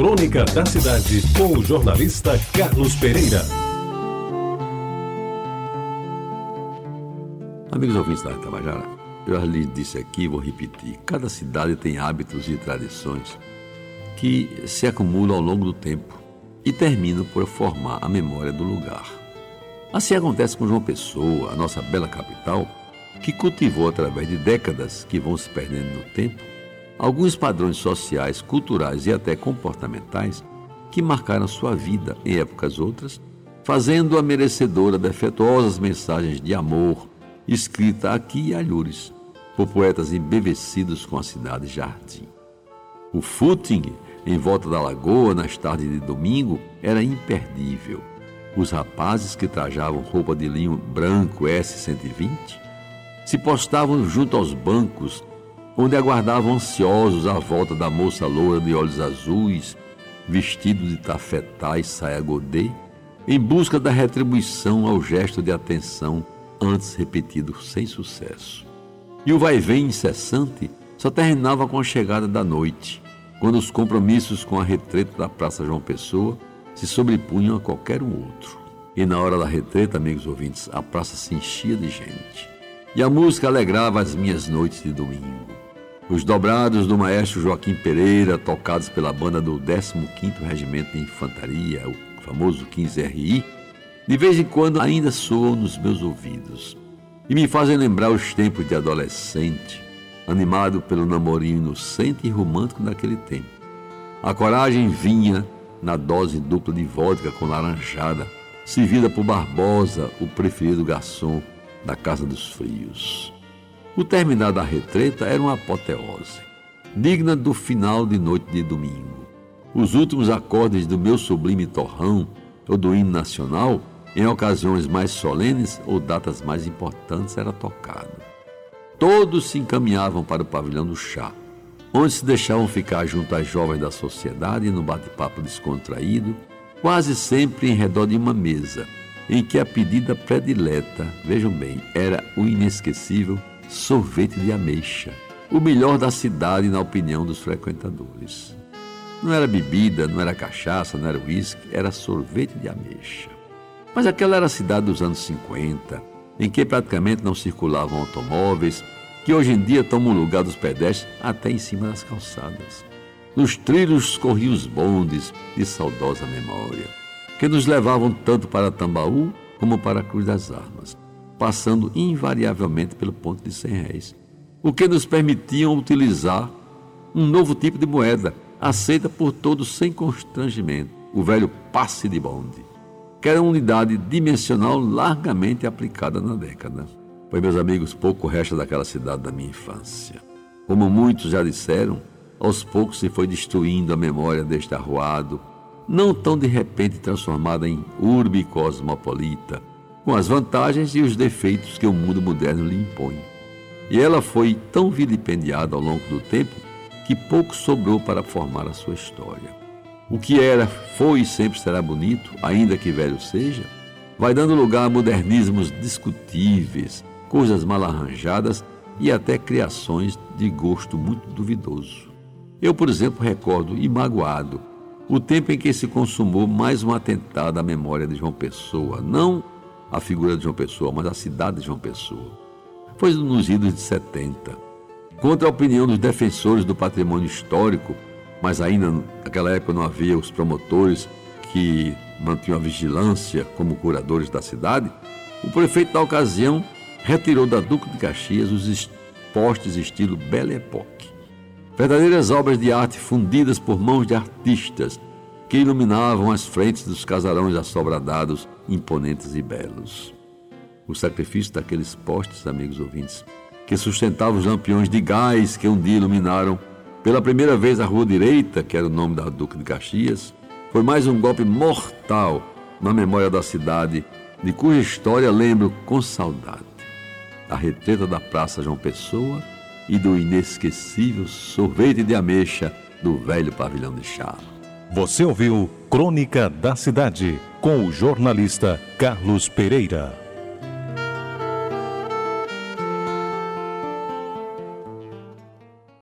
Crônica da Cidade, com o jornalista Carlos Pereira. Amigos ouvintes da Tabajara, eu já lhes disse aqui, vou repetir: cada cidade tem hábitos e tradições que se acumulam ao longo do tempo e terminam por formar a memória do lugar. Assim acontece com João Pessoa, a nossa bela capital, que cultivou através de décadas que vão se perdendo no tempo alguns padrões sociais, culturais e até comportamentais que marcaram sua vida em épocas outras, fazendo-a merecedora de afetuosas mensagens de amor, escrita aqui e alhures, por poetas embevecidos com a cidade jardim. O footing em volta da lagoa nas tardes de domingo era imperdível. Os rapazes que trajavam roupa de linho branco S120 se postavam junto aos bancos onde aguardavam ansiosos a volta da moça loura de olhos azuis, vestido de tafetá e saia godê, em busca da retribuição ao gesto de atenção antes repetido sem sucesso. E o vai-vem incessante só terminava com a chegada da noite, quando os compromissos com a retreta da Praça João Pessoa se sobrepunham a qualquer um outro. E na hora da retreta, amigos ouvintes, a praça se enchia de gente. E a música alegrava as minhas noites de domingo. Os dobrados do maestro Joaquim Pereira, tocados pela banda do 15º Regimento de Infantaria, o famoso 15RI, de vez em quando ainda soam nos meus ouvidos e me fazem lembrar os tempos de adolescente, animado pelo namorinho inocente e romântico daquele tempo. A coragem vinha na dose dupla de vodka com laranjada, servida por Barbosa, o preferido garçom da Casa dos Frios. O terminar da retreta era uma apoteose, digna do final de noite de domingo. Os últimos acordes do meu sublime torrão, ou do hino nacional, em ocasiões mais solenes ou datas mais importantes, era tocado. Todos se encaminhavam para o pavilhão do chá, onde se deixavam ficar junto às jovens da sociedade no bate-papo descontraído, quase sempre em redor de uma mesa, em que a pedida predileta, vejam bem, era o inesquecível sorvete de ameixa, o melhor da cidade na opinião dos frequentadores. Não era bebida, não era cachaça, não era uísque, era sorvete de ameixa. Mas aquela era a cidade dos anos 50, em que praticamente não circulavam automóveis, que hoje em dia tomam lugar dos pedestres até em cima das calçadas. Nos trilhos corriam os bondes de saudosa memória, que nos levavam tanto para Tambaú como para a Cruz das Armas passando invariavelmente pelo ponto de 100 réis, o que nos permitiam utilizar um novo tipo de moeda, aceita por todos sem constrangimento, o velho passe de bonde, que era uma unidade dimensional largamente aplicada na década. Pois, meus amigos, pouco resta daquela cidade da minha infância. Como muitos já disseram, aos poucos se foi destruindo a memória deste arruado, não tão de repente transformada em urbe cosmopolita, com as vantagens e os defeitos que o mundo moderno lhe impõe. E ela foi tão vilipendiada ao longo do tempo que pouco sobrou para formar a sua história. O que era, foi e sempre será bonito, ainda que velho seja, vai dando lugar a modernismos discutíveis, coisas mal arranjadas e até criações de gosto muito duvidoso. Eu, por exemplo, recordo, e magoado, o tempo em que se consumou mais um atentado à memória de João Pessoa, não a figura de João Pessoa, mas a cidade de João Pessoa. Foi nos idos de 70. Contra a opinião dos defensores do patrimônio histórico, mas ainda naquela época não havia os promotores que mantinham a vigilância como curadores da cidade, o prefeito da ocasião retirou da Duque de Caxias os postes estilo Belle Époque. Verdadeiras obras de arte fundidas por mãos de artistas que iluminavam as frentes dos casarões assobradados, imponentes e belos. O sacrifício daqueles postes, amigos ouvintes, que sustentavam os lampiões de gás que um dia iluminaram pela primeira vez a Rua Direita, que era o nome da Duque de Caxias, foi mais um golpe mortal na memória da cidade, de cuja história lembro com saudade. A retreta da Praça João Pessoa e do inesquecível sorvete de ameixa do velho pavilhão de chá. Você ouviu Crônica da Cidade com o jornalista Carlos Pereira.